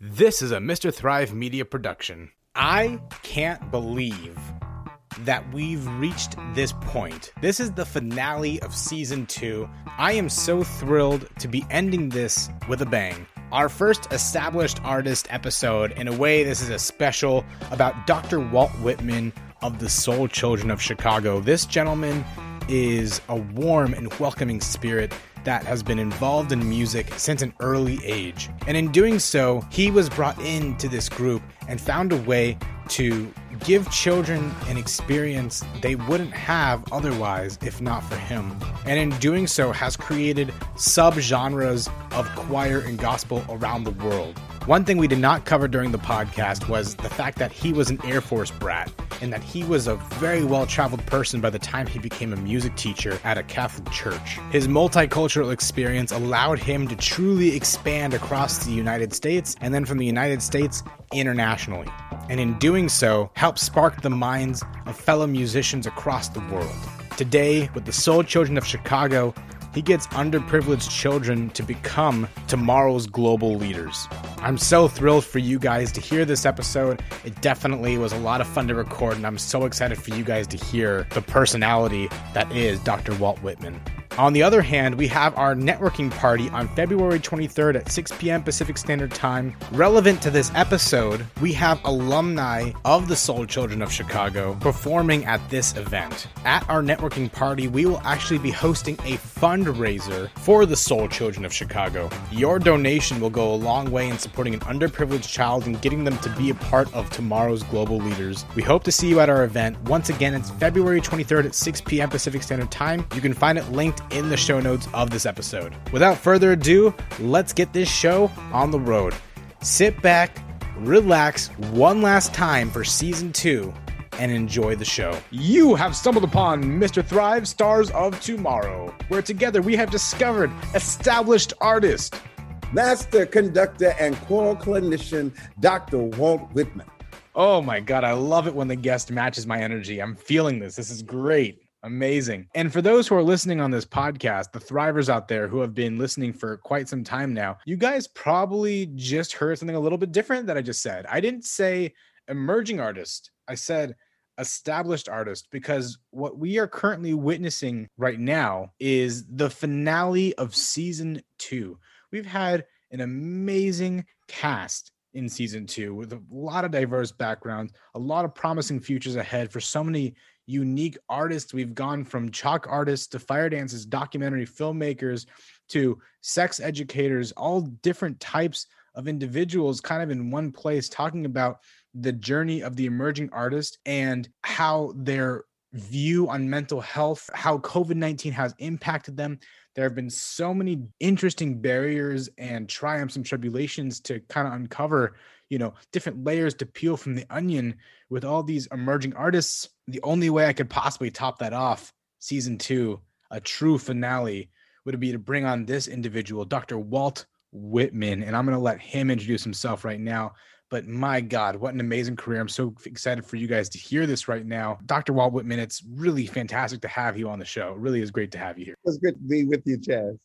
This is a Mr. Thrive Media production. I can't believe that we've reached this point. This is the finale of season two. I am so thrilled to be ending this with a bang. Our first established artist episode, in a way, this is a special about Dr. Walt Whitman of the Soul Children of Chicago. This gentleman is a warm and welcoming spirit that has been involved in music since an early age. And in doing so, he was brought into this group and found a way to give children an experience they wouldn't have otherwise if not for him. And in doing so, has created subgenres of choir and gospel around the world. One thing we did not cover during the podcast was the fact that he was an Air Force brat and that he was a very well traveled person by the time he became a music teacher at a Catholic church. His multicultural experience allowed him to truly expand across the United States and then from the United States internationally. And in doing so, helped spark the minds of fellow musicians across the world. Today, with the Soul Children of Chicago, he gets underprivileged children to become tomorrow's global leaders. I'm so thrilled for you guys to hear this episode. It definitely was a lot of fun to record, and I'm so excited for you guys to hear the personality that is Dr. Walt Whitman. On the other hand, we have our networking party on February 23rd at 6 p.m. Pacific Standard Time. Relevant to this episode, we have alumni of the Soul Children of Chicago performing at this event. At our networking party, we will actually be hosting a fundraiser for the Soul Children of Chicago. Your donation will go a long way in supporting an underprivileged child and getting them to be a part of tomorrow's global leaders. We hope to see you at our event. Once again, it's February 23rd at 6 p.m. Pacific Standard Time. You can find it linked in the show notes of this episode. Without further ado, let's get this show on the road. Sit back, relax one last time for season two, and enjoy the show. You have stumbled upon Mr. Thrive Stars of Tomorrow, where together we have discovered established artist, master conductor and choral clinician, Dr. Walt Whitman. Oh my God, I love it when the guest matches my energy. I'm feeling this. This is great. Amazing. And for those who are listening on this podcast, the thrivers out there who have been listening for quite some time now, you guys probably just heard something a little bit different that I just said. I didn't say emerging artist, I said established artist because what we are currently witnessing right now is the finale of season two. We've had an amazing cast in season two with a lot of diverse backgrounds, a lot of promising futures ahead for so many unique artists. We've gone from chalk artists to fire dancers, documentary filmmakers to sex educators, all different types of individuals kind of in one place talking about the journey of the emerging artist and how their view on mental health, how COVID 19 has impacted them. There have been so many interesting barriers and triumphs and tribulations to kind of uncover, you know, different layers to peel from the onion with all these emerging artists. The only way I could possibly top that off, season two, a true finale, would be to bring on this individual, Dr. Walt Whitman. And I'm going to let him introduce himself right now. But my God, what an amazing career. I'm so excited for you guys to hear this right now. Dr. Walt Whitman, it's really fantastic to have you on the show. It really is great to have you here. It's good to be with you, Chaz.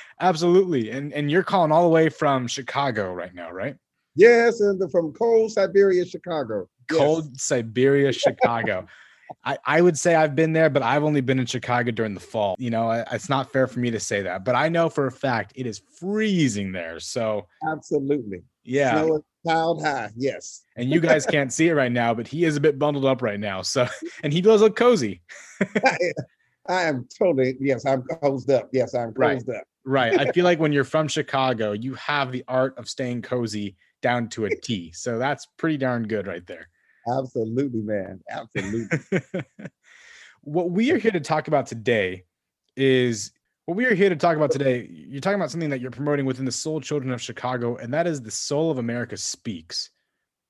Absolutely. And and you're calling all the way from Chicago right now, right? Yes, and from cold Siberia, Chicago. Cold yes. Siberia, Chicago. I, I would say I've been there, but I've only been in Chicago during the fall. You know, it's not fair for me to say that, but I know for a fact it is freezing there. So absolutely, yeah, cloud high, yes. And you guys can't see it right now, but he is a bit bundled up right now. So, and he does look cozy. I, I, am totally yes. I'm closed up. Yes, I'm closed right. up. right. I feel like when you're from Chicago, you have the art of staying cozy down to a T. So that's pretty darn good right there. Absolutely, man. Absolutely. what we are here to talk about today is what we are here to talk about today. You're talking about something that you're promoting within the Soul Children of Chicago, and that is the Soul of America Speaks.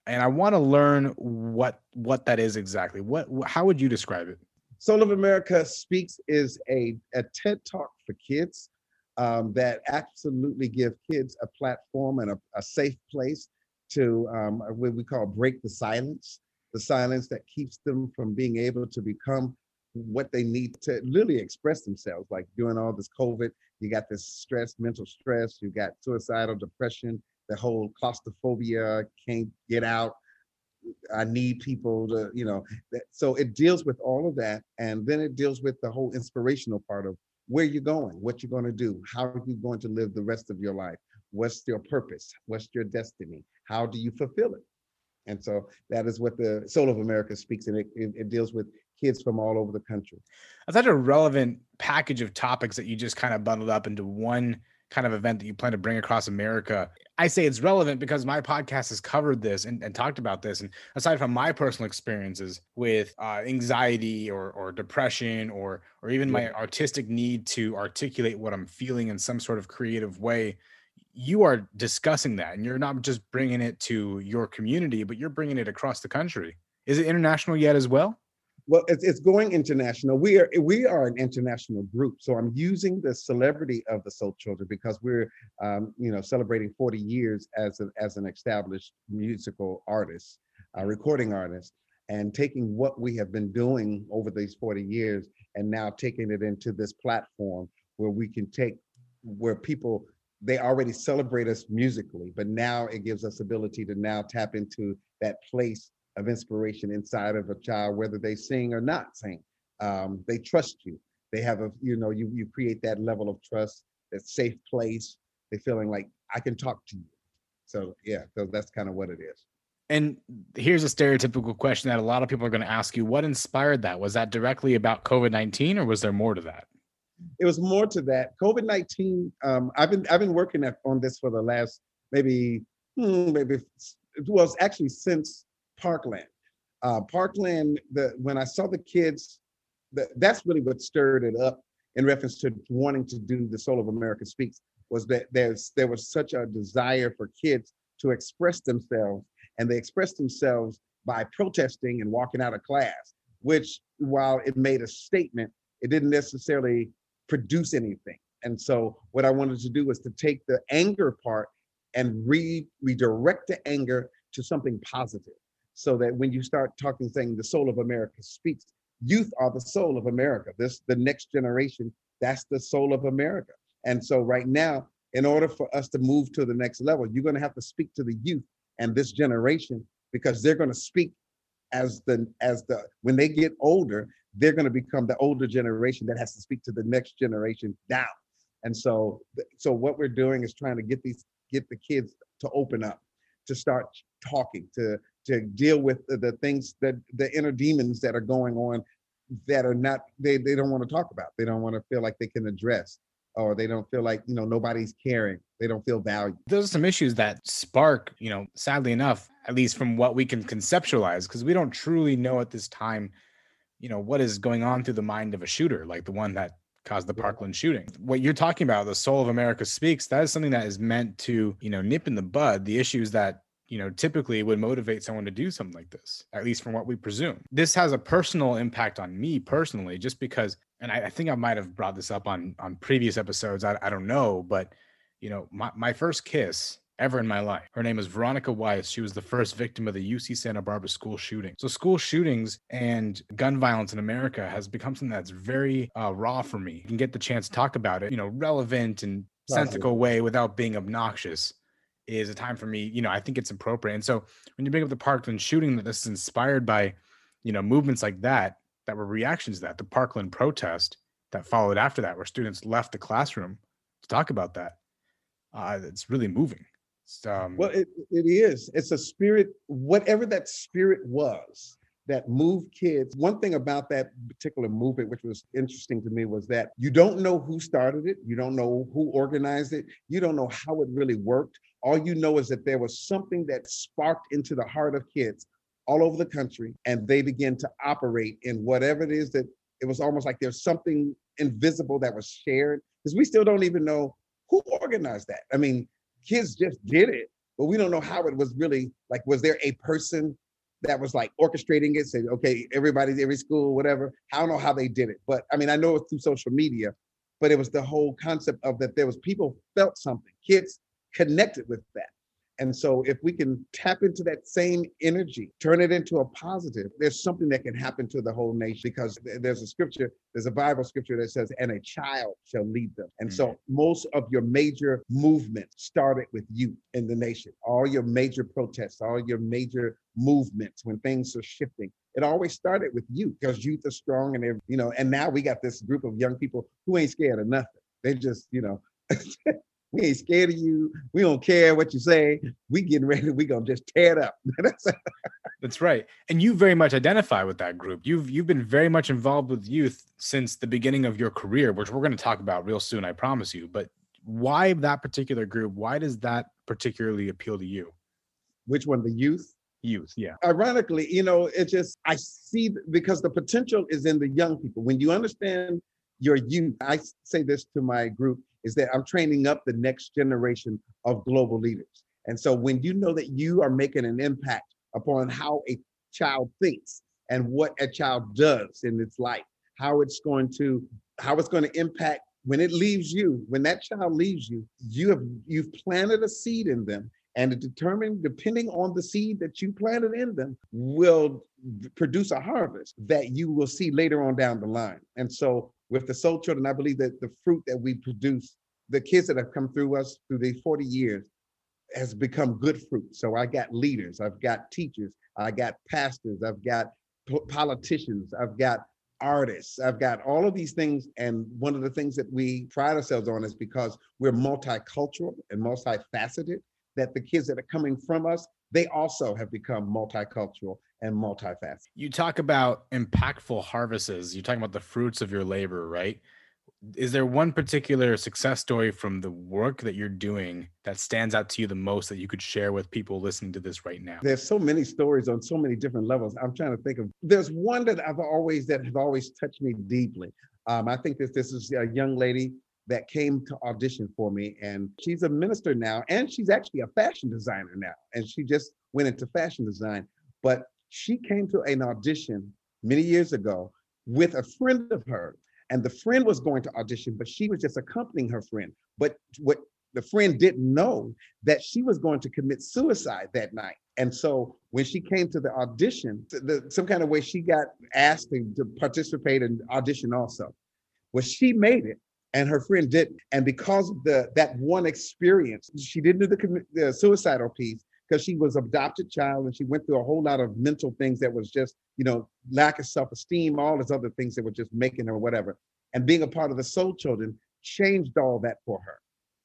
And I want to learn what what that is exactly. What how would you describe it? Soul of America Speaks is a, a TED talk for kids um, that absolutely give kids a platform and a, a safe place to um, what we call break the silence, the silence that keeps them from being able to become what they need to literally express themselves. Like during all this COVID, you got this stress, mental stress, you got suicidal depression, the whole claustrophobia, can't get out. I need people to, you know, that, so it deals with all of that. And then it deals with the whole inspirational part of where you're going, what you're going to do, how are you going to live the rest of your life? What's your purpose? What's your destiny? How do you fulfill it? And so that is what the Soul of America speaks, and it, it, it deals with kids from all over the country. That's such a relevant package of topics that you just kind of bundled up into one kind of event that you plan to bring across America. I say it's relevant because my podcast has covered this and, and talked about this. And aside from my personal experiences with uh, anxiety or, or depression or or even my artistic need to articulate what I'm feeling in some sort of creative way, you are discussing that and you're not just bringing it to your community, but you're bringing it across the country. Is it international yet as well? Well, it's, it's going international. We are we are an international group, so I'm using the celebrity of the Soul Children because we're um, you know celebrating 40 years as a, as an established musical artist, a recording artist, and taking what we have been doing over these 40 years and now taking it into this platform where we can take where people they already celebrate us musically, but now it gives us ability to now tap into that place of inspiration inside of a child, whether they sing or not sing. Um, they trust you. They have a, you know, you you create that level of trust, that safe place. They're feeling like I can talk to you. So yeah, so that's kind of what it is. And here's a stereotypical question that a lot of people are going to ask you: What inspired that? Was that directly about COVID nineteen, or was there more to that? It was more to that. COVID nineteen. Um, I've been I've been working at, on this for the last maybe hmm, maybe it was actually since Parkland. Uh, Parkland, the when I saw the kids, the, that's really what stirred it up in reference to wanting to do the Soul of America Speaks was that there's there was such a desire for kids to express themselves, and they expressed themselves by protesting and walking out of class. Which, while it made a statement, it didn't necessarily produce anything. And so, what I wanted to do was to take the anger part and re- redirect the anger to something positive so that when you start talking, saying the soul of America speaks, youth are the soul of America. This the next generation. That's the soul of America. And so right now, in order for us to move to the next level, you're going to have to speak to the youth and this generation because they're going to speak as the as the when they get older, they're going to become the older generation that has to speak to the next generation down. And so so what we're doing is trying to get these get the kids to open up, to start talking, to to deal with the, the things that the inner demons that are going on that are not they they don't want to talk about. They don't want to feel like they can address or they don't feel like you know nobody's caring they don't feel valued those are some issues that spark you know sadly enough at least from what we can conceptualize because we don't truly know at this time you know what is going on through the mind of a shooter like the one that caused the parkland shooting what you're talking about the soul of america speaks that is something that is meant to you know nip in the bud the issues that you know, typically would motivate someone to do something like this, at least from what we presume. This has a personal impact on me personally, just because, and I, I think I might have brought this up on on previous episodes. I, I don't know, but you know, my, my first kiss ever in my life. Her name is Veronika Weiss. She was the first victim of the UC Santa Barbara school shooting. So, school shootings and gun violence in America has become something that's very uh, raw for me. You can get the chance to talk about it, you know, relevant and sensical way without being obnoxious is a time for me. You know, I think it's appropriate. And so when you bring up the Parkland shooting, that this is inspired by, you know, movements like that that were reactions to that. The Parkland protest that followed after that, where students left the classroom to talk about that. Uh, it's really moving. Um, well, it, it is. It's a spirit, whatever that spirit was that moved kids. One thing about that particular movement, which was interesting to me, was that you don't know who started it, you don't know who organized it, you don't know how it really worked. All you know is that there was something that sparked into the heart of kids all over the country, and they began to operate in whatever it is that it was almost like there's something invisible that was shared because we still don't even know who organized that. I mean, kids just did it, but we don't know how it was really like. Was there a person that was like orchestrating it, saying, okay, everybody, every school, whatever. I don't know how they did it, but I mean, I know it's through social media, but it was the whole concept of that there was people felt something, kids connected with that. And so if we can tap into that same energy, turn it into a positive, there's something that can happen to the whole nation because there's a scripture, there's a Bible scripture that says, and a child shall lead them. And so mm-hmm. most of your major movements started with youth in the nation. All your major protests, all your major movements when things are shifting. It always started with youth because youth are strong and they're, you know, and now we got this group of young people who ain't scared of nothing. They just, you know, We ain't scared of you. We don't care what you say. We getting ready. We gonna just tear it up. That's right. And you very much identify with that group. You've you've been very much involved with youth since the beginning of your career, which we're going to talk about real soon, I promise you. But why that particular group? Why does that particularly appeal to you? Which one? The youth? Youth, yeah. Ironically, you know, it just I see because the potential is in the young people. When you understand your youth, I say this to my group is that I'm training up the next generation of global leaders. And so when you know that you are making an impact upon how a child thinks and what a child does in its life, how it's going to how it's going to impact when it leaves you, when that child leaves you, you have you've planted a seed in them and it determined depending on the seed that you planted in them will produce a harvest that you will see later on down the line and so with the soul children i believe that the fruit that we produce the kids that have come through us through these 40 years has become good fruit. So i got leaders i've got teachers i got pastors i've got politicians i've got artists i've got all of these things. And one of the things that we pride ourselves on is because we're multicultural and multifaceted that the kids that are coming from us, they also have become multicultural and multifaceted. You talk about impactful harvests. You're talking about the fruits of your labor, right? Is there one particular success story from the work that you're doing that stands out to you the most that you could share with people listening to this right now? There's so many stories on so many different levels. I'm trying to think of. There's one that I've always that have always touched me deeply. Um, I think that this is a young lady that came to audition for me. And she's a minister now, and she's actually a fashion designer now. And she just went into fashion design. But she came to an audition many years ago with a friend of hers. And the friend was going to audition, but she was just accompanying her friend. But what the friend didn't know that she was going to commit suicide that night. And so when she came to the audition, the, some kind of way she got asked to, to participate in audition also. Well, she made it, and her friend didn't. And because of the that one experience, she didn't do the, the suicidal piece because she was adopted child and she went through a whole lot of mental things that was just, you know, lack of self-esteem, all these other things that were just making her whatever. And being a part of the Soul Children changed all that for her.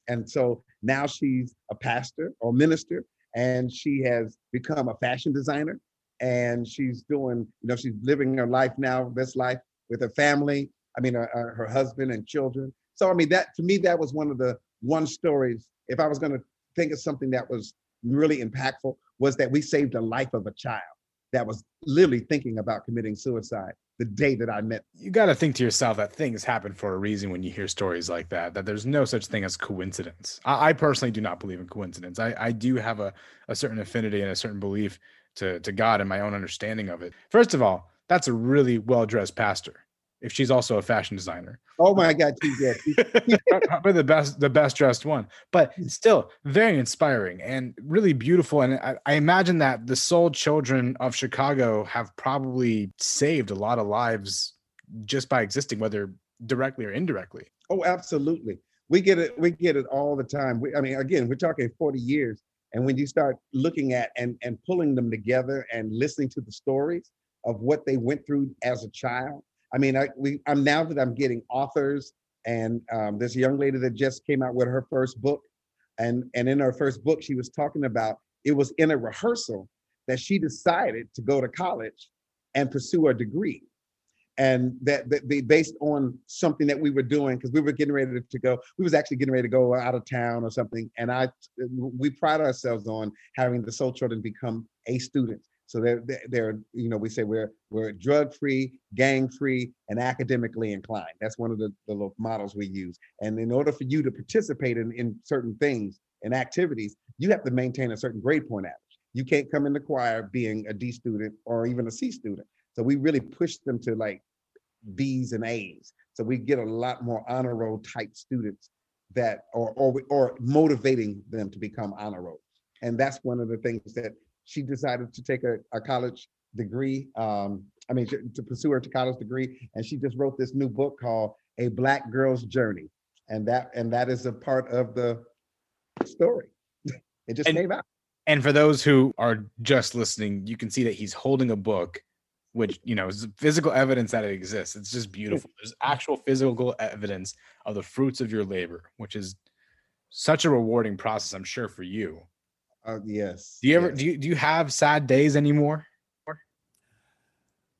And so now she's a pastor or minister and she has become a fashion designer and she's doing, you know, she's living her life now, this life with her family I mean, uh, her husband and children. So, I mean, that to me, that was one of the one stories. If I was going to think of something that was really impactful, was that we saved the life of a child that was literally thinking about committing suicide the day that I met. You got to think to yourself that things happen for a reason when you hear stories like that, that there's no such thing as coincidence. I, I personally do not believe in coincidence. I, I do have a, a certain affinity and a certain belief to, to God and my own understanding of it. First of all, that's a really well dressed pastor if she's also a fashion designer. Oh my God, she's. Probably the best, the best dressed one, but hmm. still very inspiring and really beautiful. And I, I, imagine that the soul children of Chicago have probably saved a lot of lives just by existing, whether directly or indirectly. Oh, absolutely. We get it. We get it all the time. We, I mean, again, we're talking 40 years. And when you start looking at and, and pulling them together and listening to the stories of what they went through as a child, I mean, I, we, I'm now that I'm getting authors, and um, a young lady that just came out with her first book, and and in her first book, she was talking about it was in a rehearsal that she decided to go to college and pursue a degree, and that, that they based on something that we were doing because we were getting ready to go. We was actually getting ready to go out of town or something, and I we pride ourselves on having the soul children become a student so they're, they're, you know, we say we're we're drug free, gang free, and academically inclined. That's one of the, the models we use. And in order for you to participate in, in certain things and activities, you have to maintain a certain grade point average. You can't come in the choir being a D student or even a C student. So we really push them to like B's and A's. So we get a lot more honor roll type students that, or or or motivating them to become honor roll And that's one of the things that she decided to take a, a college degree. Um, I mean, to, pursue her to college degree, and she just wrote this new book called "A Black Girl's Journey," and that and that is a part of the story. it just And- came out. And for those who are just listening, you can see that he's holding a book, which you know is physical evidence that it exists. It's just beautiful. There's actual physical evidence of the fruits of your labor, which is such a rewarding process, I'm sure, for you. Uh, yes. Do you ever yes. do you do you have sad days anymore?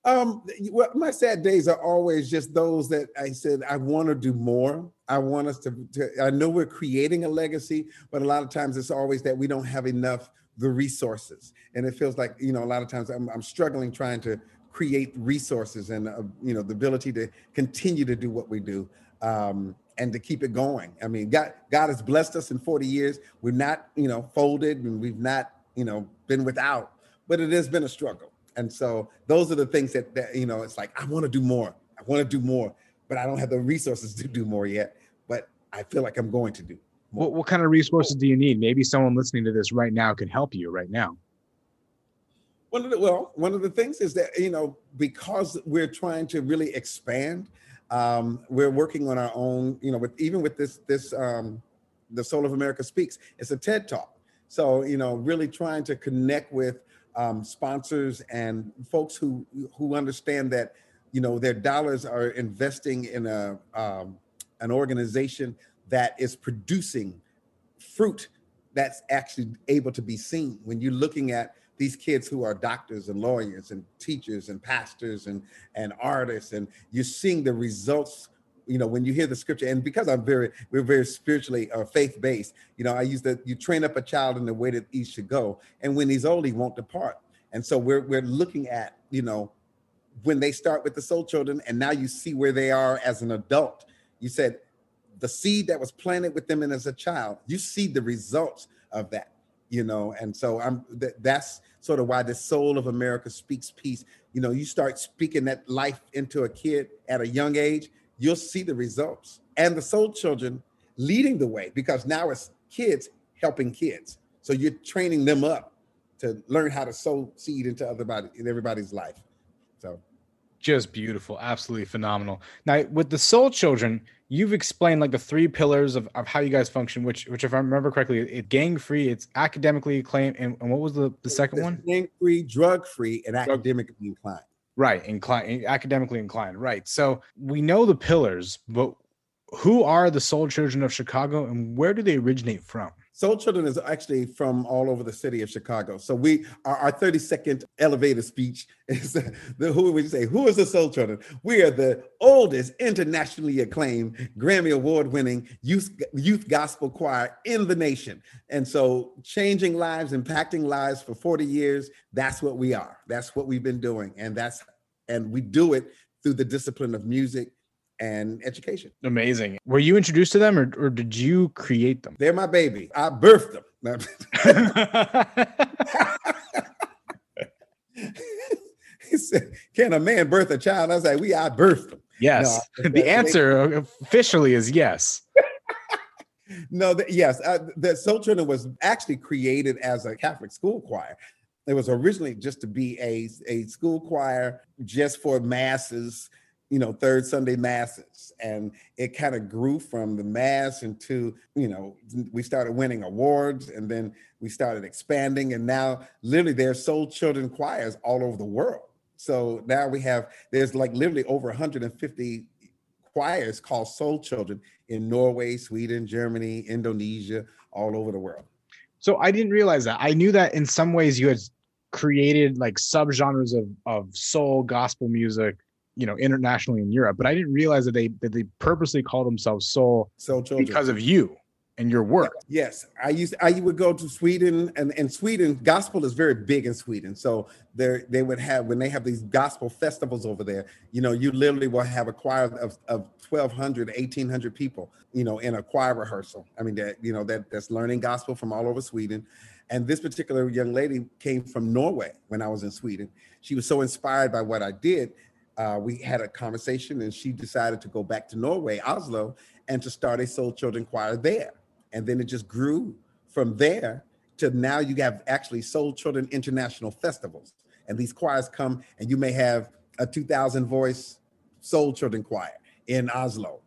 Um, well, my sad days are always just those that I said I want to do more. I want us to, to. I know we're creating a legacy, but a lot of times it's always that we don't have enough the resources, and it feels like you know a lot of times I'm, I'm struggling trying to create resources and uh, you know the ability to continue to do what we do um, and to keep it going. I mean, God God has blessed us in 40 years. We've not you know folded and we've not you know been without, but it has been a struggle. And so those are the things that, that you know, it's like I want to do more. I want to do more, but I don't have the resources to do more yet. But I feel like I'm going to do. What what kind of resources do you need? Maybe someone listening to this right now can help you right now. One of the well, one of the things is that you know because we're trying to really expand, um, we're working on our own. You know, with even with this this um, the Soul of America Speaks, it's a TED talk. So you know, really trying to connect with um, sponsors and folks who who understand that you know their dollars are investing in a um, an organization that is producing fruit that's actually able to be seen when you're looking at these kids who are doctors and lawyers and teachers and pastors and and artists and you're seeing the results you know when you hear the scripture. And because i'm very we're very spiritually uh, faith based you know i use that you train up a child in the way that he should go. And when he's old he won't depart. And so we're we're looking at you know when they start with the soul children and now you see where they are as an adult. You said the seed that was planted with them and as a child you see the results of that you know and so i'm th- that's sort of why the soul of america speaks peace. You know you start speaking that life into a kid at a young age you'll see the results. And the soul children leading the way because now it's kids helping kids. So you're training them up to learn how to sow seed into other body in everybody's life. So just beautiful absolutely phenomenal. Now with the soul children you've explained like the three pillars of, of how you guys function which which if i remember correctly it's gang free it's academically acclaimed and, and what was the, the second one? gang free drug free and academically inclined. Right inclined academically inclined right. So we know the pillars but who are the soul children of chicago and where do they originate from Soul Children is actually from all over the city of Chicago. So we our, our 30 second elevator speech is the who would you say who is the Soul Children? We are the oldest internationally acclaimed Grammy award winning youth youth gospel choir in the nation. And so changing lives, impacting lives for 40 years, that's what we are. That's what we've been doing and that's and we do it through the discipline of music and education. amazing were you introduced to them or, or did you create them They're my baby. I birthed them. he said, "Can a man birth a child?" I was like, "We I birthed them." yes No, the answer officially is yes No, the, yes, uh, the Soul Children was actually created as a Catholic school choir. It was originally just to be a a school choir just for masses, you know, third Sunday masses, and it kind of grew from the mass into, you know, we started winning awards, and then we started expanding, and now literally there are Soul Children choirs all over the world. So now we have there's like literally over 150 choirs called Soul Children in Norway, Sweden, Germany, Indonesia, all over the world. So I didn't realize that. I knew that in some ways you had created like subgenres of of soul gospel music, you know, internationally in Europe, but I didn't realize that they that they purposely call themselves soul Soul Children. because of you and your work. Yes, I used I would go to Sweden and in Sweden gospel is very big in Sweden. So there they would have when they have these gospel festivals over there, you know, you literally will have a choir of, of 1200 1800 people, you know, in a choir rehearsal. I mean that you know that that's learning gospel from all over Sweden. And this particular young lady came from Norway when I was in Sweden. She was so inspired by what I did. Uh, we had a conversation and she decided to go back to Norway, Oslo, and to start a Soul Children choir there and then it just grew from there to now you have actually Soul Children International Festivals. And these choirs come and you may have a 2000 voice Soul Children choir in Oslo,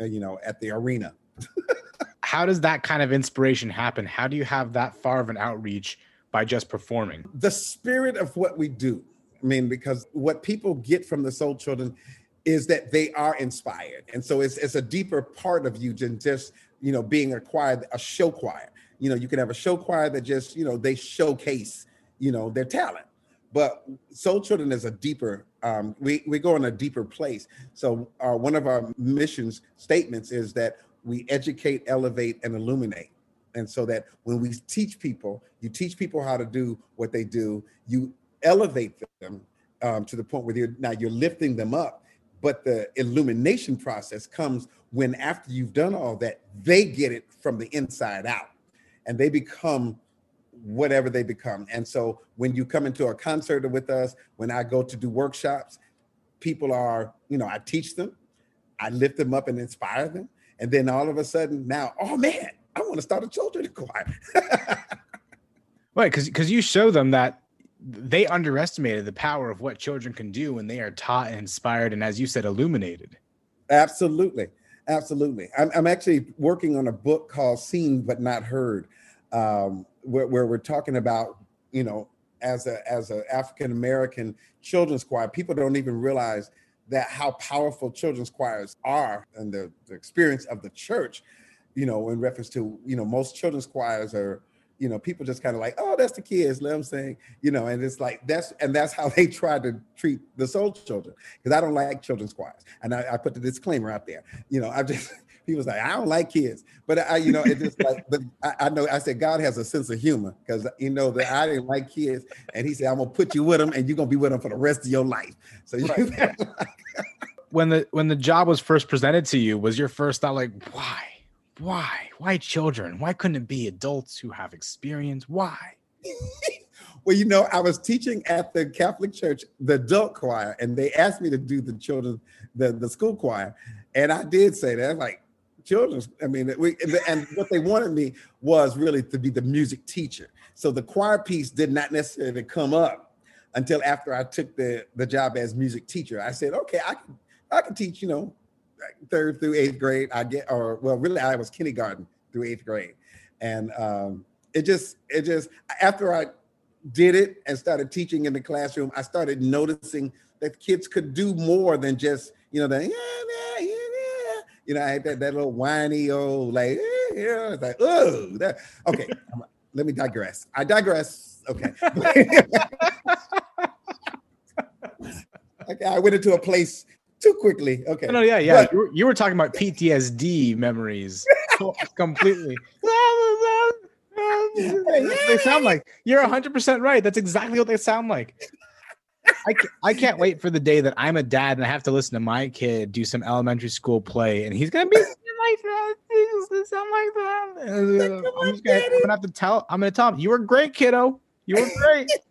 uh, you know, at the arena. How does that kind of inspiration happen? How do you have that far of an outreach by just performing? The spirit of what we do. I mean, because what people get from the Soul Children is that they are inspired. And so it's, it's a deeper part of you than just, you know, being a choir, a show choir. You know, you can have a show choir that just, you know, they showcase, you know, their talent. But Soul Children is a deeper, um, we, we go in a deeper place. So uh, one of our missions statements is that we educate, elevate, and illuminate. And so that when we teach people, you teach people how to do what they do, you elevate them um, to the point where you're now you're lifting them up. But the illumination process comes when after you've done all that, they get it from the inside out and they become whatever they become. And so when you come into a concert with us, when I go to do workshops, people are, you know, I teach them, I lift them up and inspire them. And then all of a sudden now, oh man, I want to start a children's choir. right, because because you show them that they underestimated the power of what children can do when they are taught and inspired and as you said illuminated. Absolutely. Absolutely. I'm, I'm actually working on a book called seen but not heard um, where, where we're talking about you know as a as an african american children's choir people don't even realize that how powerful children's choirs are and the, the experience of the church you know in reference to you know most children's choirs are you know, people just kind of like, oh, that's the kids, let them sing, you know, and it's like that's and that's how they try to treat the soul children. Because I don't like children's choirs. And I, I, put the disclaimer out there. You know, I just people's like, I don't like kids. But I, you know, it's just like, but I, I, know I said God has a sense of humor because you know that I didn't like kids. And he said, I'm gonna put you with them and you're gonna be with them for the rest of your life. So you right. when the when the job was first presented to you, was your first thought like, why? Why? Why children? Why couldn't it be adults who have experience? Why? well, you know, I was teaching at the Catholic Church, the adult choir, and they asked me to do the children, the, the school choir. And I did say that. like, children's, I mean, we, and what they wanted me was really to be the music teacher. So the choir piece did not necessarily come up until after I took the, the job as music teacher. I said, okay, I can, I can teach, you know, third through eighth grade. I get, or well, really, I was kindergarten through eighth grade, and um, it just, it just after I did it and started teaching in the classroom, I started noticing that kids could do more than just, you know, the yeah, yeah, yeah, yeah. You know, I had that, that little whiny old like, yeah, yeah. It's like, oh, that okay. let me digress. I digress. Okay. okay, I went into a place too quickly. Okay. Oh, no, yeah, yeah. But, you, were, you were talking about PTSD memories completely. they sound like you're 100% right. That's exactly what they sound like. I, I can't wait for the day that I'm a dad and I have to listen to my kid do some elementary school play and he's gonna be like that. Sound like that. I'm, just gonna, I'm gonna have to tell. I'm gonna tell him you were great, kiddo. You were great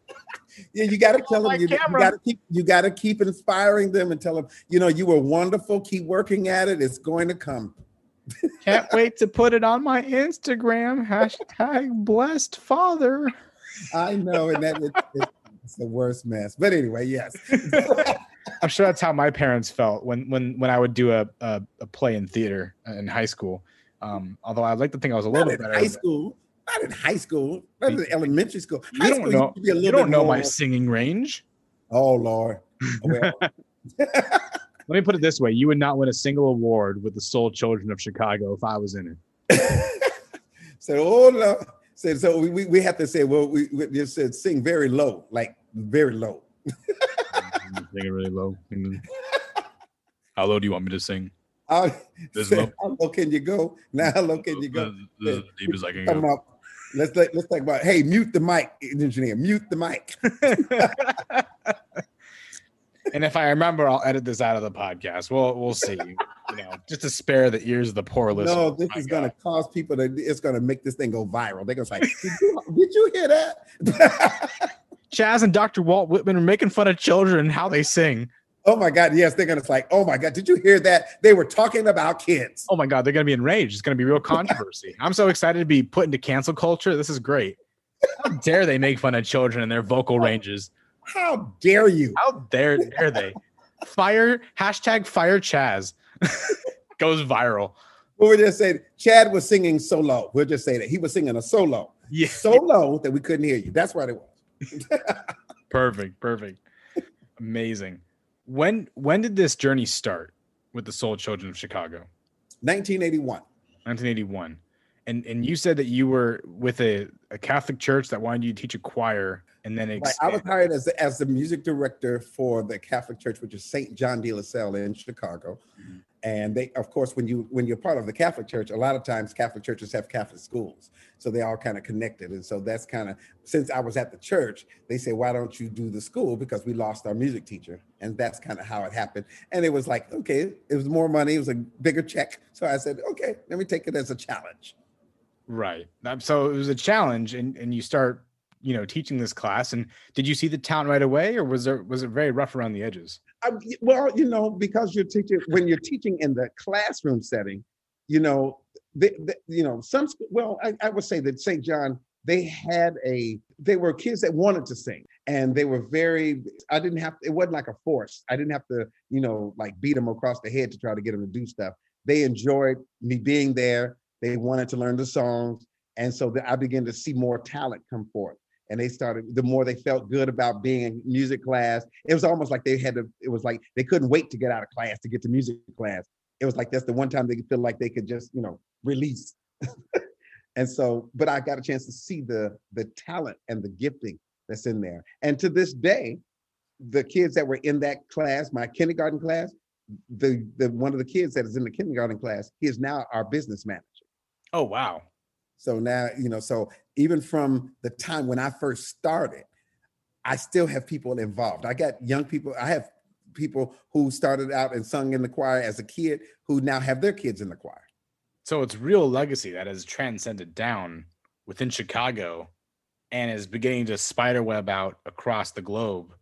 yeah, you got to tell them. You, you got to keep. You got to keep inspiring them and tell them. You know, you were wonderful. Keep working at it. It's going to come. Can't wait to put it on my Instagram. Hashtag blessed father. I know, and that it, it, it's the worst mess. But anyway, yes. I'm sure that's how my parents felt when when when I would do a a, a play in theater in high school. Um, although I'd like to think I was a little Not bit better. High school. Not in high school. Not in elementary school. High you don't know. You don't know more. my singing range. Oh Lord. Well. Let me put it this way: you would not win a single award with the Soul Children of Chicago if I was in it. so, oh no. So, so we, we have to say, well, we, we just said sing very low, like very low. sing it really low. How low do you want me to sing? Uh, this low. How low can you go? Now, how low can you go? This, deep as I can go. Up. Let's let's talk about. Hey, mute the mic, engineer. Mute the mic. and if I remember, I'll edit this out of the podcast. We'll we'll see. You know, just to spare the ears of the poor listeners. No, this is going to cause people to. It's going to make this thing go viral. They're going to say, did you, "Did you hear that?" Chaz and Dr. Walt Whitman are making fun of children and how they sing. Oh my God, yes, they're gonna like, oh my God, did you hear that? They were talking about kids. Oh my God, they're gonna be enraged. It's gonna be real controversy. I'm so excited to be put into cancel culture. This is great. How dare they make fun of children and their vocal ranges? How dare you? How dare dare they? Fire hashtag fire Chaz goes viral. Well, we're just saying Chad was singing solo. We'll just say that he was singing a solo. Yeah. So low that we couldn't hear you. That's what it was. perfect, perfect. Amazing. When when did this journey start with the Soul Children of Chicago? 1981. 1981. And and you said that you were with a, a Catholic church that wanted you to teach a choir and then right. I was hired as the, as the music director for the Catholic church, which is St. John de la Salle in Chicago. Mm-hmm and they of course when you when you're part of the catholic church a lot of times catholic churches have catholic schools. So they all kind of connected. And so that's kind of since i was at the church they say why don't you do the school? Because we lost our music teacher. And that's kind of how it happened. And it was like okay it was more money it was a bigger check. So i said okay let me take it as a challenge. Right. Um, so it was a challenge and and you start you know teaching this class. And did you see the town right away or was there was it very rough around the edges Uh, I, well you know because you're teaching when you're teaching in the classroom setting you know the, the you know some well I, I would say that st john they had a they were kids that wanted to sing and they were very i didn't have it wasn't like a force. I didn't have to you know like beat them across the head to try to get them to do stuff. They enjoyed me being there. They wanted to learn the songs and so that i began to see more talent come forth and they started the more they felt good about being in music class it was almost like they had to it was like they couldn't wait to get out of class to get to music class. It was like that's the one time they could feel like they could just you know release. And so but i got a chance to see the the talent and the gifting that's in there. And to this day the kids that were in that class my kindergarten class the the one of the kids that is in the kindergarten class he is now our business manager. Oh wow so now, you know, so even from the time when I first started, I still have people involved. I got young people, I have people who started out and sung in the choir as a kid who now have their kids in the choir. So it's real legacy that has transcended down within Chicago and is beginning to spiderweb out across the globe.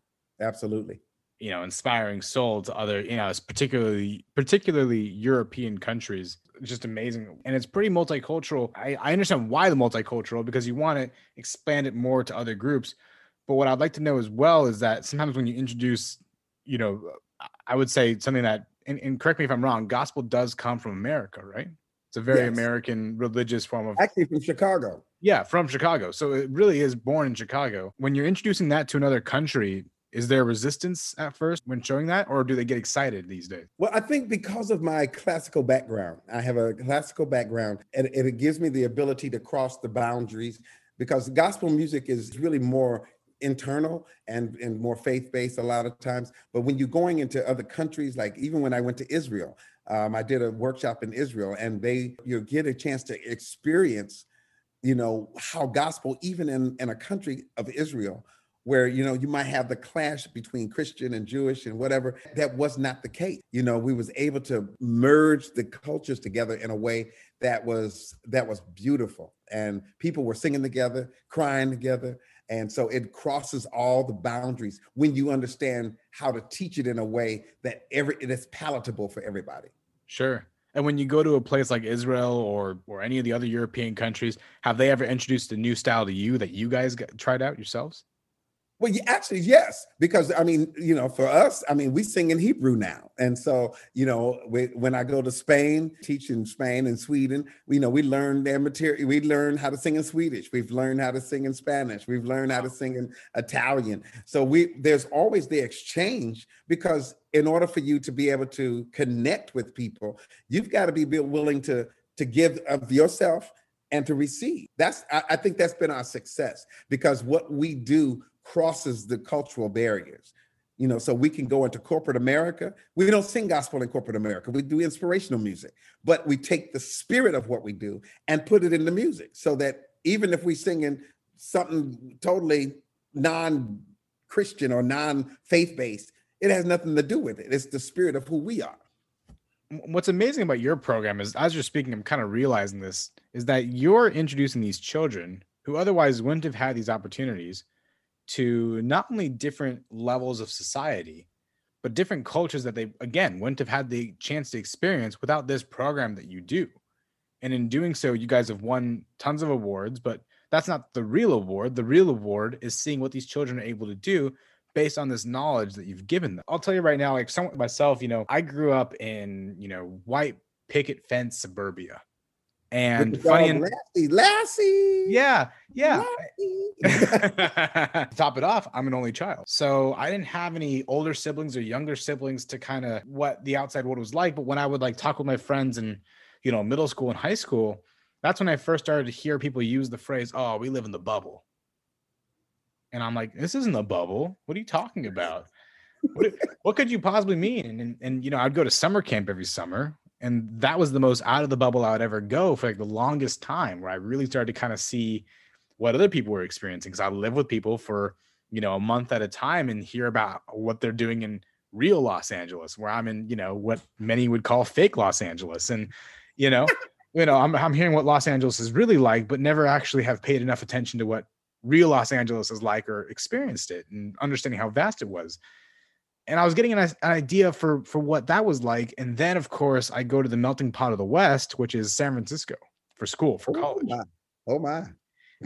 Absolutely. You know, inspiring soul to other, you know, particularly particularly European countries just amazing. And it's pretty multicultural. I, I understand why the multicultural because you want to expand it more to other groups. But what i'd like to know as well is that sometimes when you introduce you know i would say something that and, and correct me if i'm wrong gospel does come from america right? It's a very yes. american religious form of actually from chicago. Yeah from chicago. So it really is born in chicago. When you're introducing that to another country is there resistance at first when showing that or do they get excited these days? Well i think because of my classical background i have a classical background and, and it gives me the ability to cross the boundaries because gospel music is really more internal and, and more faith-based a lot of times. But when you're going into other countries like even when i went to israel um, i did a workshop in israel and they you get a chance to experience you know how gospel even in, in a country of israel where you know you might have the clash between christian and jewish and whatever. That was not the case. You know we was able to merge the cultures together in a way that was that was beautiful. And people were singing together crying together. And so it crosses all the boundaries when you understand how to teach it in a way that every it is palatable for everybody. Sure. And when you go to a place like Israel or or any of the other European countries, have they ever introduced a new style to you that you guys tried out yourselves? Well, actually, yes, because I mean, you know, for us, I mean, we sing in Hebrew now, and so you know, we, when I go to Spain, teach in Spain and Sweden, you know, we learn their material. We learn how to sing in Swedish. We've learned how to sing in Spanish. We've learned how to sing in Italian. So we there's always the exchange because in order for you to be able to connect with people, you've got to be willing to to give of yourself and to receive. That's I, I think that's been our success because what we do crosses the cultural barriers. You know, so we can go into corporate America. We don't sing gospel in corporate America. We do inspirational music, but we take the spirit of what we do and put it in the music so that even if we sing in something totally non-Christian or non-faith based, it has nothing to do with it. It's the spirit of who we are. What's amazing about your program is, as you're speaking, I'm kind of realizing this is that you're introducing these children who otherwise wouldn't have had these opportunities to not only different levels of society, but different cultures that they, again, wouldn't have had the chance to experience without this program that you do. And in doing so, you guys have won tons of awards, but that's not the real award. The real award is seeing what these children are able to do based on this knowledge that you've given them. I'll tell you right now, like someone myself, you know, I grew up in, you know, white picket fence suburbia. And funny and Lassie, Lassie. Yeah, yeah. to top it off, I'm an only child. So I didn't have any older siblings or younger siblings to kind of what the outside world was like. But when I would like talk with my friends in, you know, middle school and high school, that's when I first started to hear people use the phrase, oh, we live in the bubble. And I'm like, this isn't a bubble. What are you talking about? what, what could you possibly mean? And, and, you know, I'd go to summer camp every summer and that was the most out of the bubble I would ever go for like the longest time, where I really started to kind of see what other people were experiencing. Because I live with people for you know a month at a time and hear about what they're doing in real Los Angeles, where I'm in you know what many would call fake Los Angeles, and you know. you know, I'm, I'm hearing what Los Angeles is really like, but never actually have paid enough attention to what real Los Angeles is like or experienced it and understanding how vast it was and I was getting an, an, idea for for what that was like. And then, of course, I go to the melting pot of the West, which is San Francisco, for school for oh college. My. Oh my!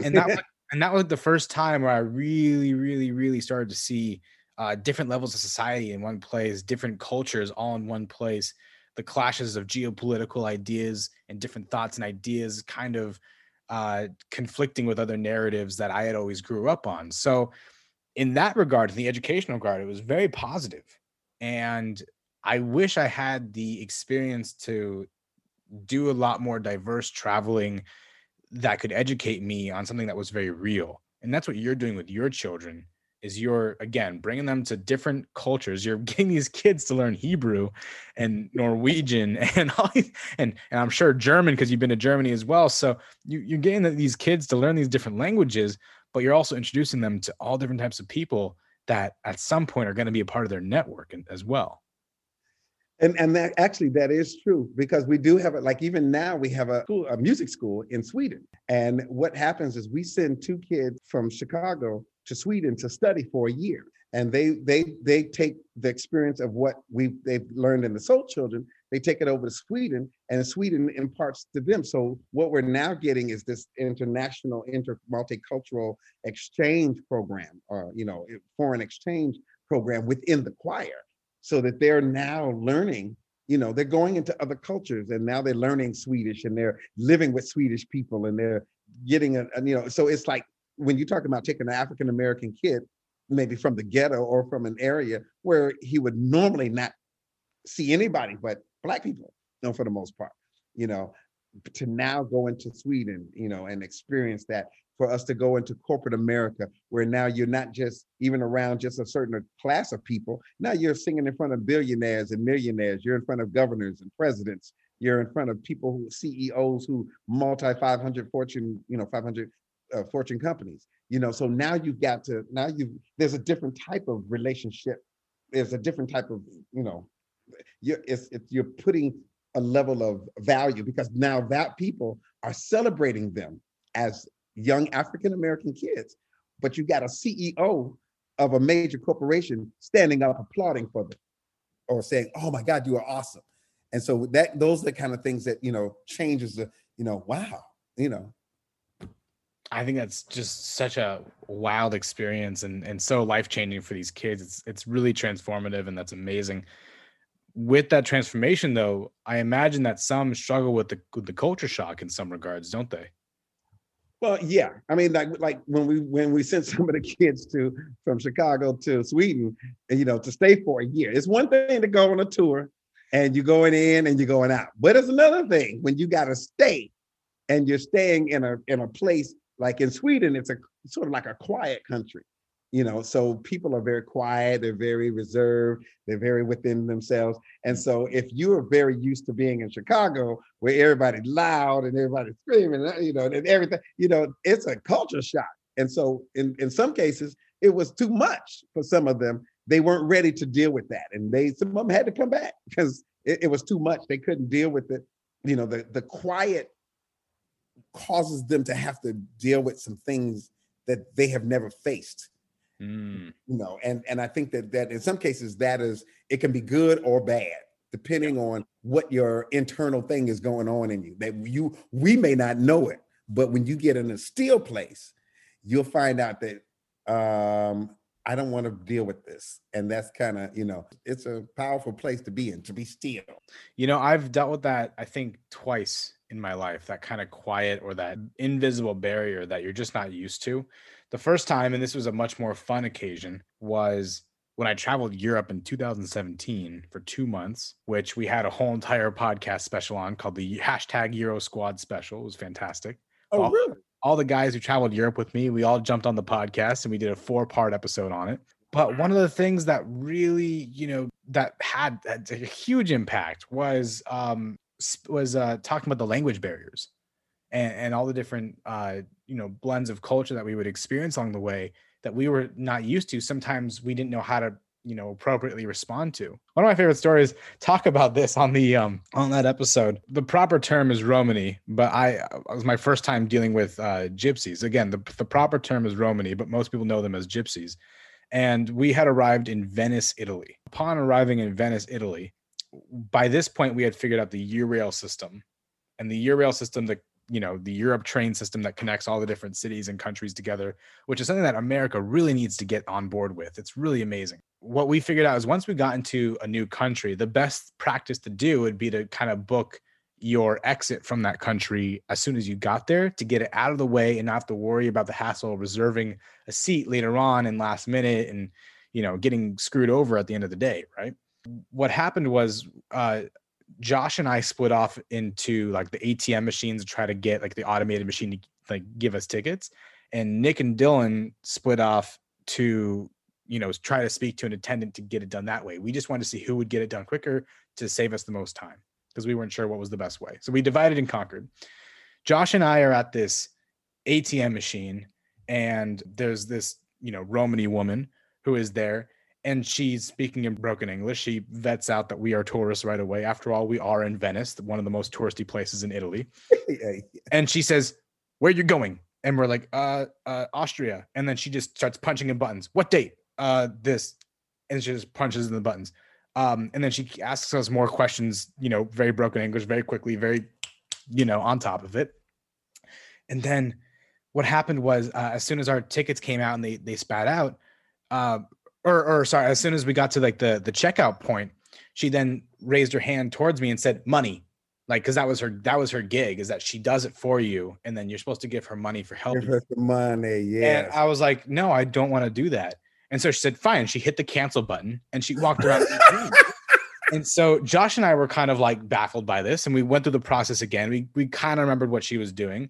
and that was, and that was the first time where I really, really, really started to see uh, different levels of society in one place, different cultures all in one place, the clashes of geopolitical ideas and different thoughts and ideas, kind of uh, conflicting with other narratives that I had always grew up on. So in that regard, in the educational regard, it was very positive. And I wish I had the experience to do a lot more diverse traveling that could educate me on something that was very real. And that's what you're doing with your children is you're again bringing them to different cultures. You're getting these kids to learn Hebrew and Norwegian and and and I'm sure German because you've been to Germany as well. So you, you're getting these kids to learn these different languages, but you're also introducing them to all different types of people that at some point are going to be a part of their network as well. And and that actually that is true because we do have it like even now we have a school, a music school in Sweden. And what happens is we send two kids from Chicago to Sweden to study for a year. And they they they take the experience of what we they've learned in the soul children they take it over to sweden and sweden imparts to them. So what we're now getting is this international inter multicultural exchange program or you know foreign exchange program within the choir so that they're now learning you know they're going into other cultures and now they're learning swedish and they're living with swedish people and they're getting a, a you know so it's like when you talk about taking an african american kid maybe from the ghetto or from an area where he would normally not see anybody but black people, you know, for the most part, you know, to now go into Sweden, you know, and experience that for us to go into corporate America, where now you're not just even around just a certain class of people. Now you're singing in front of billionaires and millionaires. You're in front of governors and presidents. You're in front of people who CEOs who multi 500 Fortune, you know, 500 uh, Fortune companies you know so now you've got to now you there's a different type of relationship there's a different type of you know you're it's, it's, you're putting a level of value because now that people are celebrating them as young african american kids but you got a ceo of a major corporation standing up applauding for them or saying oh my god you are awesome and so that those are the kind of things that you know changes the you know wow you know I think that's just such a wild experience and and so life changing for these kids. It's it's really transformative and that's amazing. With that transformation, though, I imagine that some struggle with the with the culture shock in some regards, don't they? Well, yeah. I mean, like like when we when we sent some of the kids to from Chicago to Sweden, you know, to stay for a year. It's one thing to go on a tour and you're going in and you're going out, but it's another thing when you got to stay and you're staying in a in a place like in Sweden, it's a sort of like a quiet country, you know. So people are very quiet, they're very reserved, they're very within themselves. And so if you are very used to being in Chicago, where everybody's loud and everybody's screaming, uh, you know, and everything, you know, it's a culture shock. And so in, in some cases, it was too much for some of them. They weren't ready to deal with that. And they some of them had to come back because it, it was too much. They couldn't deal with it. You know, the the quiet causes them to have to deal with some things that they have never faced. Mm. You know, and and I think that that in some cases that is it can be good or bad depending on what your internal thing is going on in you. That you we may not know it, But when you get in a still place, you'll find out that um, I don't want to deal with this. And that's kind of, you know, it's a powerful place to be in, to be still. You know, I've dealt with that, I think, twice in my life that kind of quiet or that invisible barrier that you're just not used to. The first time, and this was a much more fun occasion, was when I traveled Europe in 2017 for two months, which we had a whole entire podcast special on called the hashtag Euro Squad special. It was fantastic. Oh, all, really? all the guys who traveled Europe with me, we all jumped on the podcast and we did a four part episode on it. But one of the things that really, you know, that had, had a huge impact was um was uh talking about the language barriers and, and all the different uh you know blends of culture that we would experience along the way that we were not used to. Sometimes we didn't know how to you know appropriately respond to. One of my favorite stories talk about this on the um on that episode. The proper term is romani but i it was my first time dealing with uh gypsies. Again the, the proper term is romani but most people know them as gypsies. And we had arrived in venice italy. Upon arriving in venice italy by this point we had figured out the eurail system. And the eurail system the you know the Europe train system that connects all the different cities and countries together, which is something that America really needs to get on board with. It's really amazing. What we figured out is once we got into a new country, the best practice to do would be to kind of book your exit from that country as soon as you got there to get it out of the way and not have to worry about the hassle of reserving a seat later on and last minute and you know getting screwed over at the end of the day right what happened was uh, Josh and I split off into like the ATM machines to try to get like the automated machine to like give us tickets. And Nick and Dylan split off to, you know, try to speak to an attendant to get it done that way. We just wanted to see who would get it done quicker to save us the most time because we weren't sure what was the best way. So we divided and conquered. Josh and I are at this ATM machine, and there's this, you know, Romany woman who is there and she's speaking in broken English. She vets out that we are tourists right away. After all, we are in Venice, one of the most touristy places in Italy. And she says, "Where are you going?" And we're like, "Uh, uh, Austria." And then she just starts punching in buttons. What date? Uh, this, and she just punches in the buttons. Um, and then she asks us more questions. You know, very broken English, very quickly, very, you know, on top of it. And then what happened was, uh, as soon as our tickets came out and they they spat out, uh, or or sorry, as soon as we got to like the the checkout point, she then raised her hand towards me and said, "Money." Like, because that was her that was her gig is that she does it for you, and then you're supposed to give her money for helping. Give her some money, yeah. And I was like, "No, I don't want to do that." And so she said, "Fine." She hit the cancel button and she walked around. and so Josh and I were kind of like baffled by this, and we went through the process again. We we kind of remembered what she was doing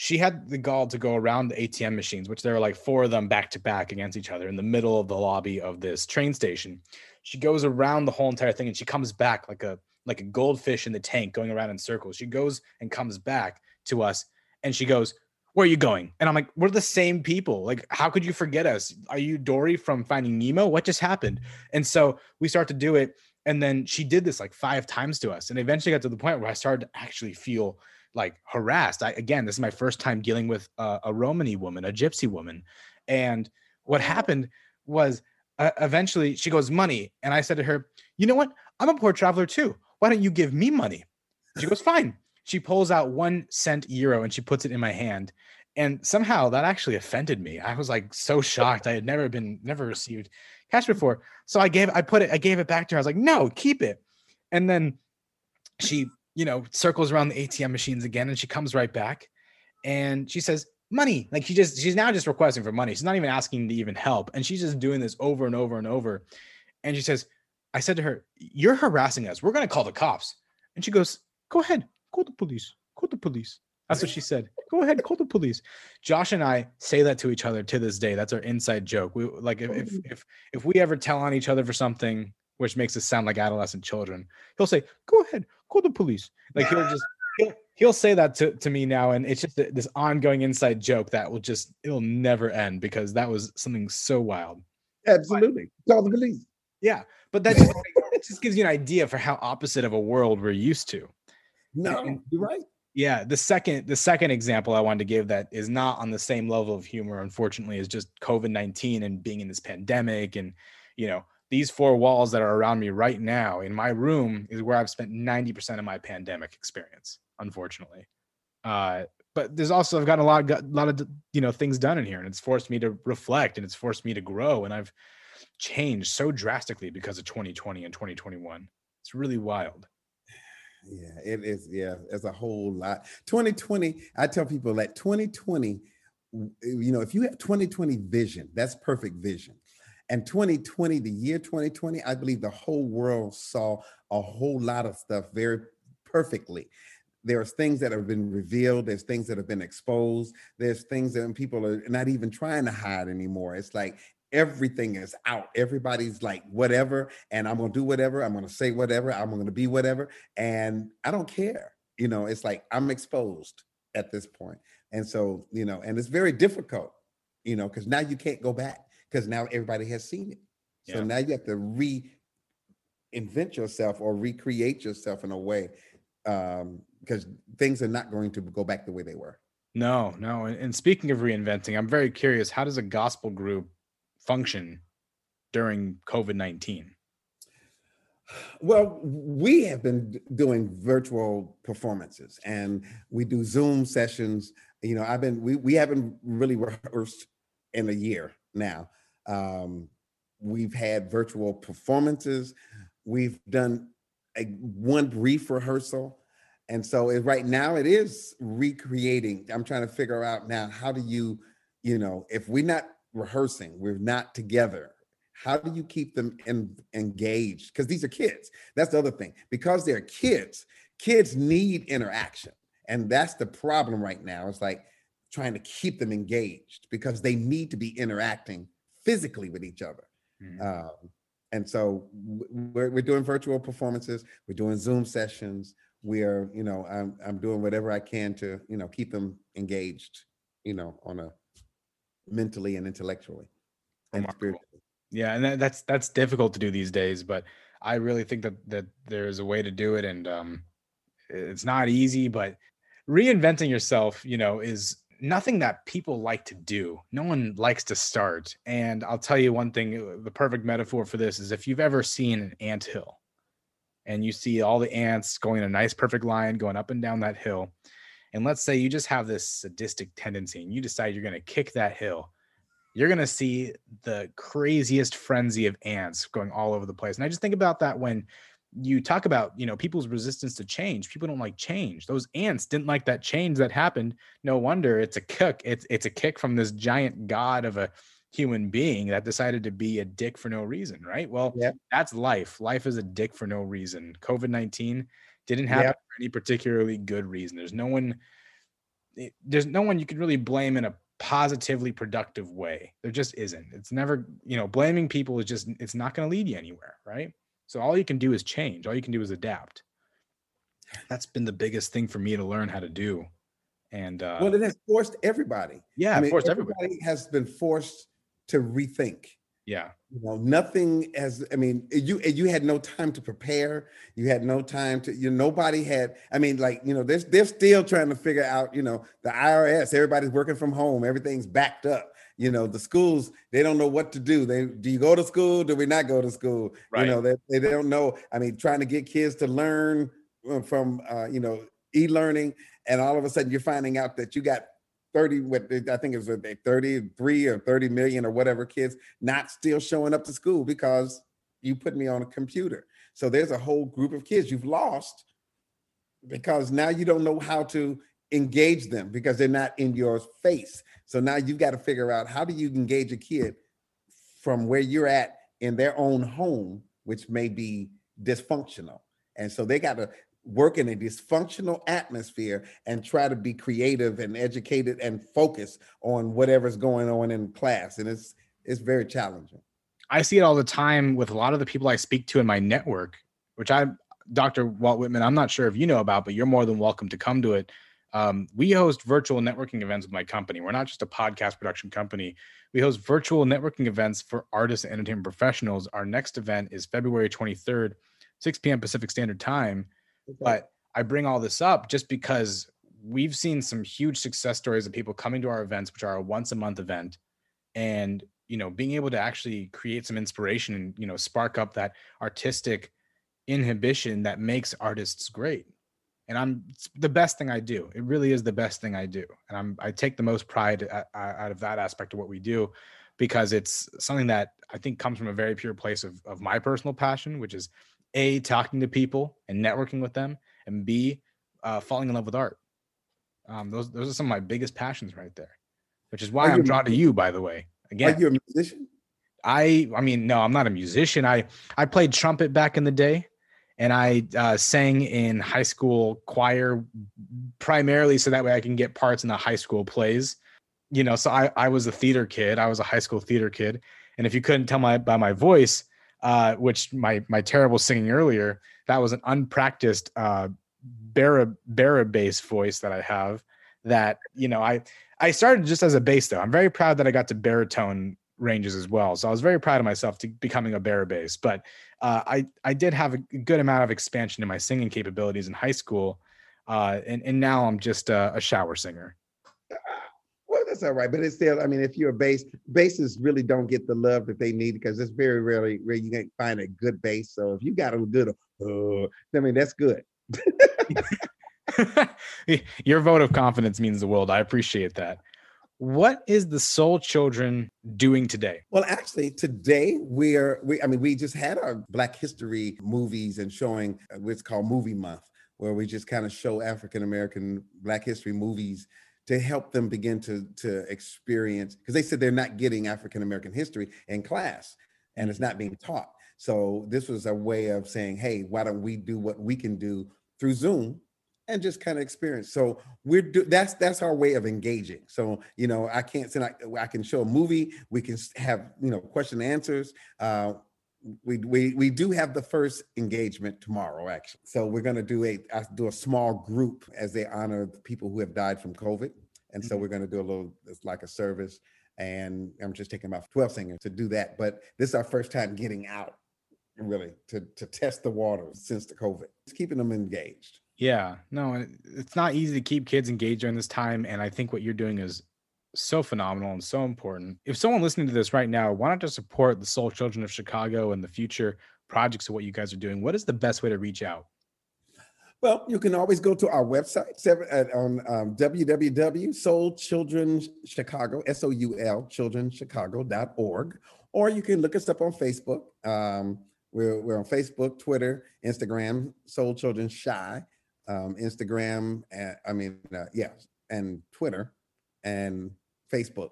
she had the gall to go around the ATM machines, which there were like four of them back to back against each other in the middle of the lobby of this train station. She goes around the whole entire thing and she comes back like a like a goldfish in the tank going around in circles. She goes and comes back to us and she goes, Where are you going? And I'm like, We're the same people. Like, how could you forget us? Are you Dory from Finding Nemo? What just happened? And so we start to do it. And then she did this like five times to us. And eventually got to the point where I started to actually feel like harassed. I again, this is my first time dealing with a, a Romany woman, a gypsy woman, and what happened was uh, eventually she goes money, and I said to her, "You know what? I'm a poor traveler too. Why don't you give me money?" She goes, "Fine." She pulls out one cent euro and she puts it in my hand, and somehow that actually offended me. I was like so shocked. I had never been never received cash before, so I gave I put it I gave it back to her. I was like, "No, keep it," and then she you know, circles around the ATM machines again and she comes right back and she says, money. Like she just, she's now just requesting for money. She's not even asking to even help. And she's just doing this over and over and over. And she says, I said to her, You're harassing us. We're going to call the cops. And she goes, Go ahead, call the police, call the police. That's what she said. Go ahead, call the police. Josh and I say that to each other to this day. That's our inside joke. We like if if if, if we ever tell on each other for something, which makes us sound like adolescent children, he'll say, "Go ahead, call the police. Like he'll just he'll, he'll say that to, to me now, and it's just this ongoing inside joke that will just it'll never end because that was something so wild. Absolutely, call the police. Yeah, but that just, it just gives you an idea for how opposite of a world we're used to. No, and, you're right. Yeah, the second the second example I wanted to give that is not on the same level of humor, unfortunately, is just COVID nineteen and being in this pandemic and you know these four walls that are around me right now in my room is where I've spent 90% of my pandemic experience, unfortunately. Uh, but there's also I've gotten a lot, got a lot of you know things done in here, and it's forced me to reflect, and it's forced me to grow, and I've changed so drastically because of 2020 and 2021. It's really wild. Yeah, it is. Yeah, it's a whole lot. 2020, I tell people that 2020, you know, if you have 2020 vision, that's perfect vision. And 2020, the year 2020, I believe the whole world saw a whole lot of stuff very perfectly. There's things that have been revealed, there's things that have been exposed, there's things that people are not even trying to hide anymore. It's like everything is out. Everybody's like, whatever, and I'm gonna do whatever, I'm gonna say whatever, I'm gonna be whatever, and I don't care. You know, it's like I'm exposed at this point. And so, you know, and it's very difficult, you know, because now you can't go back because now everybody has seen it. So yeah. now you have to reinvent yourself or recreate yourself in a way um, because things are not going to go back the way they were. No, no. And speaking of reinventing, I'm very curious how does a gospel group function during COVID 19? Well, we have been doing virtual performances and we do Zoom sessions. You know, I've been, we, we haven't really rehearsed in a year now. Um, we've had virtual performances. We've done a one brief rehearsal. And so it, right now it is recreating. I'm trying to figure out now how do you, you know, if we're not rehearsing, we're not together. How do you keep them in, engaged? Because these are kids. That's the other thing. Because they're kids, kids need interaction. And that's the problem right now. It's like trying to keep them engaged because they need to be interacting physically with each other. Mm-hmm. Um, and so we're, we're doing virtual performances, we're doing Zoom sessions. We are, you know, I'm, I'm doing whatever I can to, you know, keep them engaged, you know, on a mentally and intellectually and spiritually. Yeah, and that, that's that's difficult to do these days, but I really think that that there's a way to do it, and um, it's not easy, but reinventing yourself, you know, is nothing that people like to do. No one likes to start. And I'll tell you one thing: uh, the perfect metaphor for this is if you've ever seen an ant hill, and you see all the ants going in a nice, perfect line going up and down that hill, and let's say you just have this sadistic tendency and you decide you're going to kick that hill, you're going to see the craziest frenzy of ants going all over the place. And I just think about that when you talk about, you know, people's resistance to change. People don't like change. Those ants didn't like that change that happened. No wonder it's a kick. It's it's a kick from this giant god of a human being that decided to be a dick for no reason, right? Well, yeah. that's life. Life is a dick for no reason. COVID 19 didn't happen yeah. for any particularly good reason. There's no one eh, there's no one you can really blame in a positively productive way. There just isn't. It's never, you know, blaming people is just it's not going to lead you anywhere, right? So all you can do is change. All you can do is adapt. That's been the biggest thing for me to learn how to do. And uh, well, it has forced everybody. Yeah, I mean, forced everybody, everybody has been forced to rethink yeah. You know, nothing has, I mean, you you had no time to prepare. You had no time to, you nobody had, I mean, like, you know, they're, they're still trying to figure out, you know, the IRS, everybody's working from home, everything's backed up. You know, the schools, they don't know what to do. They do you go to school? Do we not go to school? Right. You know, they, they don't know. I mean, trying to get kids to learn uh, from uh, you know, e-learning, and all of a sudden you're finding out that you got 30 what I think it was 33 or 30 million or whatever kids not still showing up to school because you put me on a computer. So there's a whole group of kids you've lost because now you don't know how to engage them because they're not in your face. So now you've got to figure out how do you engage a kid from where you're at in their own home, which may be dysfunctional. And so they got to work in a dysfunctional atmosphere and try to be creative and educated and focus on whatever's going on in class and it's it's very challenging i see it all the time with a lot of the people i speak to in my network which i dr walt whitman i'm not sure if you know about but you're more than welcome to come to it um, we host virtual networking events with my company we're not just a podcast production company we host virtual networking events for artists and entertainment professionals our next event is february 23rd 6 p.m pacific standard time Okay. But I bring all this up just because we've seen some huge success stories of people coming to our events, which are a once a month event, and you know being able to actually create some inspiration and you know spark up that artistic inhibition that makes artists great. And I'm it's the best thing I do. It really is the best thing I do, and I'm I take the most pride out of that aspect of what we do because it's something that I think comes from a very pure place of of my personal passion, which is a talking to people and networking with them, and b uh, falling in love with art. Um, those those are some of my biggest passions right there, which is why I'm drawn to you. By the way, again, are you a musician? I I mean, no, I'm not a musician. I I played trumpet back in the day, and I uh, sang in high school choir primarily so that way I can get parts in the high school plays. You know, so I I was a theater kid. I was a high school theater kid, and if you couldn't tell my by my voice, uh, which my my terrible singing earlier, that was an unpracticed uh, bara bass voice that I have. That you know, I I started just as a bass though. I'm very proud that I got to baritone ranges as well. So I was very proud of myself to becoming a bara bass. But uh, I I did have a good amount of expansion in my singing capabilities in high school, uh, and and now I'm just a, a shower singer. Well, that's all right, but it's still. I mean, if you're a bass, basses really don't get the love that they need because it's very rarely where you can find a good bass. So if you got a good, uh, I mean, that's good. Your vote of confidence means the world. I appreciate that. What is the Soul Children doing today? Well, actually, today we are. We, I mean, we just had our Black History movies and showing uh, what's called Movie Month, where we just kind of show African American Black History movies to help them begin to to experience because they said they're not getting African American history in class and it's not being taught. So this was a way of saying, hey, why don't we do what we can do through Zoom and just kind of experience. So we're do, that's that's our way of engaging. So you know, I can't say I, I can show a movie. We can have you know question and answers. Uh, we we we do have the first engagement tomorrow actually. So we're going to do a I do a small group as they honor the people who have died from COVID, and so mm-hmm. we're going to do a little it's like a service. And I'm just taking about 12 singers to do that. But this is our first time getting out really to to test the waters since the COVID. It's keeping them engaged. Yeah, no, it's not easy to keep kids engaged during this time. And I think what you're doing is so phenomenal and so important. If someone listening to this right now wanted to support the Soul Children of Chicago and the future projects of what you guys are doing, what is the best way to reach out? Well, you can always go to our website at, on um, www.soulchildrenchicago, S-O-U-L, childrenchicago.org, or you can look us up on Facebook. Um, we're, we're on Facebook, Twitter, Instagram, Soul Children Shy um, Instagram, and, I mean, uh, yeah, and Twitter and Facebook.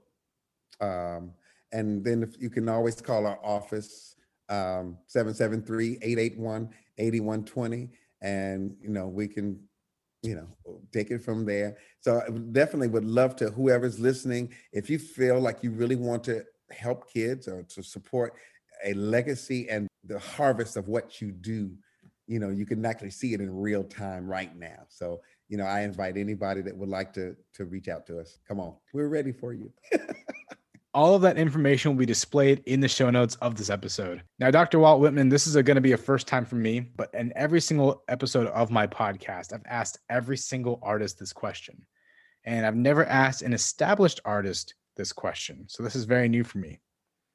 Um, and then you can always call our office, um, 773-881-8120. And, you know, we can, you know, take it from there. So I definitely would love to, whoever's listening, if you feel like you really want to help kids or to support a legacy and the harvest of what you do you know you can actually see it in real time right now. So you know i invite anybody that would like to to reach out to us. Come on we're ready for you. All of that information will be displayed in the show notes of this episode. Now dr walt whitman this is going to be a first time for me but in every single episode of my podcast i've asked every single artist this question. And i've never asked an established artist this question. So this is very new for me.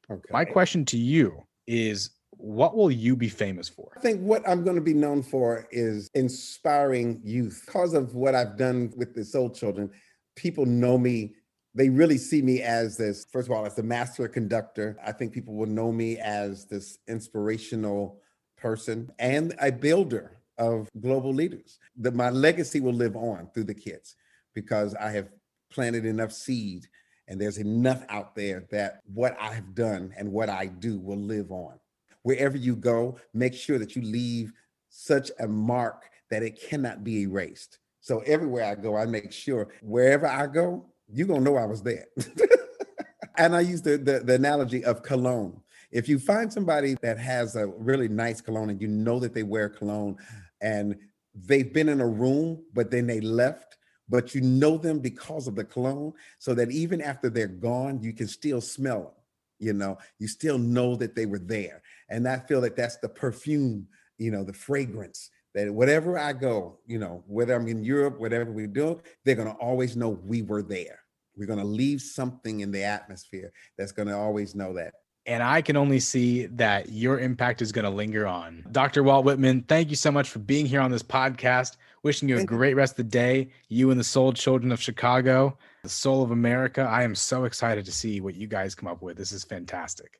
Okay. my question to you is what will you be famous for? I think what I'm going to be known for is inspiring youth. Because of what I've done with the Soul Children, people know me. They really see me as this, first of all, as the master conductor. I think people will know me as this inspirational person and a builder of global leaders. That my legacy will live on through the kids because I have planted enough seed and there's enough out there that what I've done and what I do will live on wherever you go, make sure that you leave such a mark that it cannot be erased. So everywhere I go, I make sure wherever I go, you're gonna know I was there. and I use the, the, the analogy of cologne. If you find somebody that has a really nice cologne and you know that they wear cologne and they've been in a room, but then they left, but you know them because of the cologne, so that even after they're gone, you can still smell them you know you still know that they were there and i feel that that's the perfume you know the fragrance that whatever i go you know whether i'm in europe whatever we do they're going to always know we were there we're going to leave something in the atmosphere that's going to always know that And I can only see that your impact is going to linger on. Dr. Walt Whitman, thank you so much for being here on this podcast. Wishing you a great rest of the day. You and the Soul Children of Chicago, the Soul of America. I am so excited to see what you guys come up with. This is fantastic.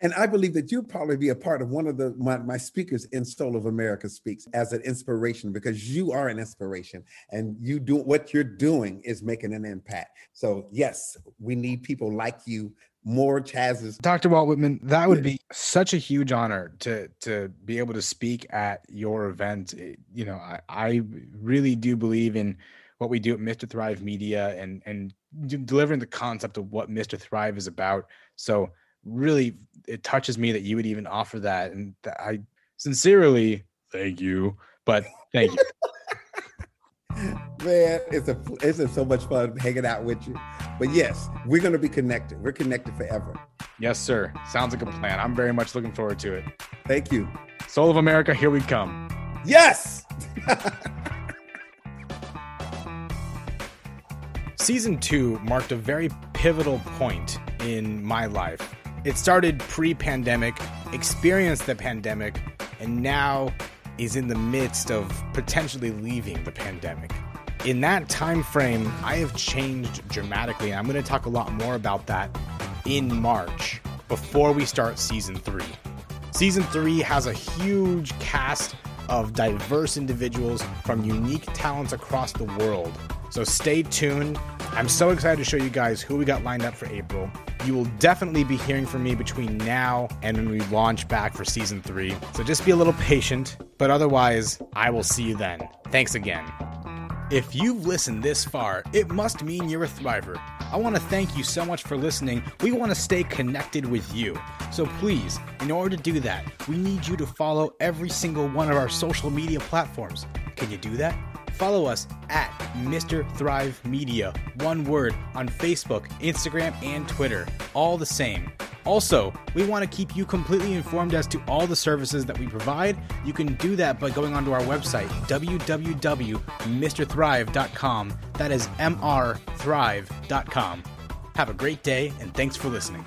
And I believe that you'll probably be a part of one of the my, my, speakers in Soul of America speaks as an inspiration because you are an inspiration and you do what you're doing is making an impact. So yes, we need people like you more Chaz's. Dr. Walt Whitman, that would be such a huge honor to to be able to speak at your event. You know, I, I really do believe in what we do at Mr. Thrive Media and and delivering the concept of what Mr. Thrive is about. So really it touches me that you would even offer that and that I sincerely thank you, but thank you. Man, it's a it's so much fun hanging out with you. But yes, we're gonna be connected. We're connected forever. Yes, sir. Sounds like a plan. I'm very much looking forward to it. Thank you. Soul of America, here we come. Yes. Season two marked a very pivotal point in my life. It started pre pandemic, experienced the pandemic, and now is in the midst of potentially leaving the pandemic. In that time frame, I have changed dramatically, and I'm going to talk a lot more about that in March before we start season three. Season three has a huge cast of diverse individuals from unique talents across the world. So stay tuned. I'm so excited to show you guys who we got lined up for April. You will definitely be hearing from me between now and when we launch back for season three. So just be a little patient, but otherwise, I will see you then. Thanks again. If you've listened this far, it must mean you're a thriver. I want to thank you so much for listening. We want to stay connected with you. So please, in order to do that, we need you to follow every single one of our social media platforms. Can you do that? Follow us at Mr. Thrive Media, one word, on Facebook, Instagram, and Twitter. All the same. Also, we want to keep you completely informed as to all the services that we provide. You can do that by going onto our website, www.mrthrive.com. That is mrthrive.com. Have a great day, and thanks for listening.